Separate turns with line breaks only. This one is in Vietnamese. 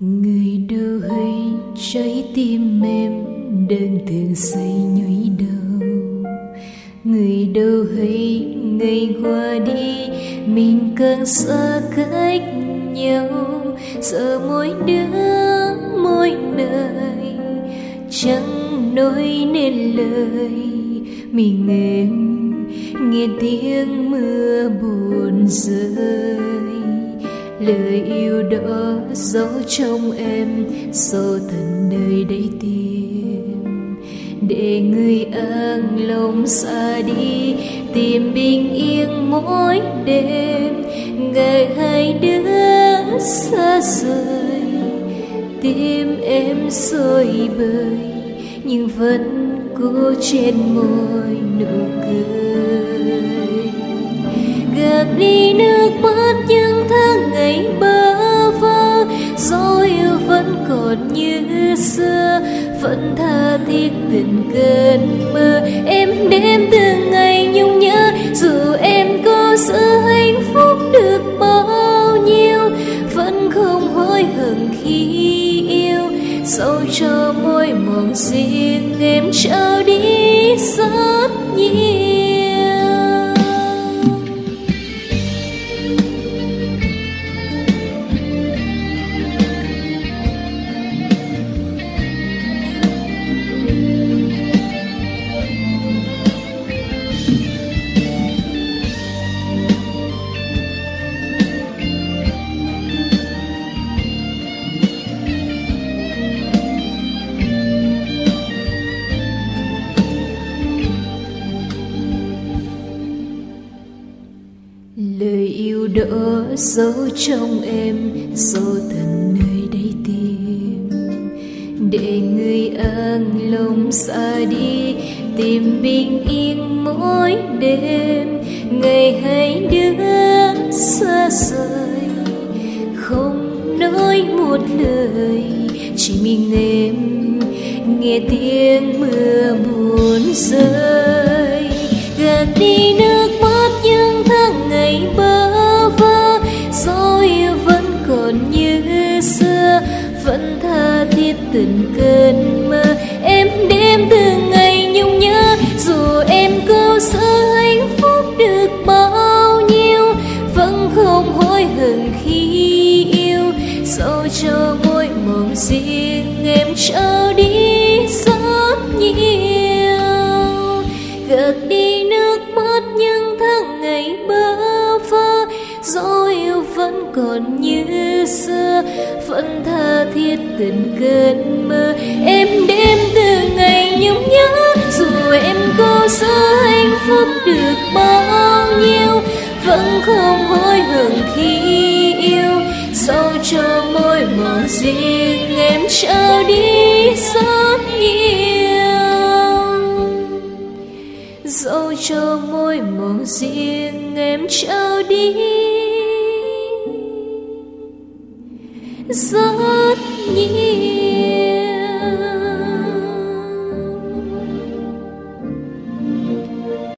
người đâu hay trái tim em đang thường say nhói đau người đâu hay ngày qua đi, mình càng xa cách nhau. Giờ mỗi đứa, mỗi nơi, chẳng nói nên lời. Mình em nghe tiếng mưa buồn rơi lời yêu đó giấu trong em sâu tận nơi đây tìm. Để người an lòng xa đi, tìm bình yên mỗi đêm. Ngày hai đứa xa rời, tim em rơi bời, nhưng vẫn cố trên môi nụ cười. Gạt đi nước mắt vẫn tha thiết tình cơn mơ. Em đêm từng ngày nhung nhớ, dù em có sự hạnh phúc được bao nhiêu, vẫn không hối hận khi yêu. Dẫu cho môi mòn riêng em trao đi rất người yêu đỡ giấu trong em do thần nơi đây tìm. Để người an lòng xa đi, tìm bình yên mỗi đêm. Ngày hai đứa xa rời, không nói một lời, chỉ mình em. Nghe tiếng mưa buồn rơi. Từng cơn mơ. Em đêm từng ngày nhung nhớ, dù em có sợ hạnh phúc được bao nhiêu, vẫn không hối hận khi yêu. Dẫu cho mỗi mộng riêng em trở đi rất nhiều, gạt đi nước mắt những tháng ngày bơ vơ, dẫu yêu vẫn còn như xưa, vẫn tha thiết từng cơn mơ. Em đêm từ ngày nhung nhớ, dù em có giữ hạnh phúc được bao nhiêu, vẫn không hối hận khi yêu. Dẫu cho môi mòn riêng em trao đi rất nhiều. Dẫu cho môi mòn riêng em trao đi rất nhiều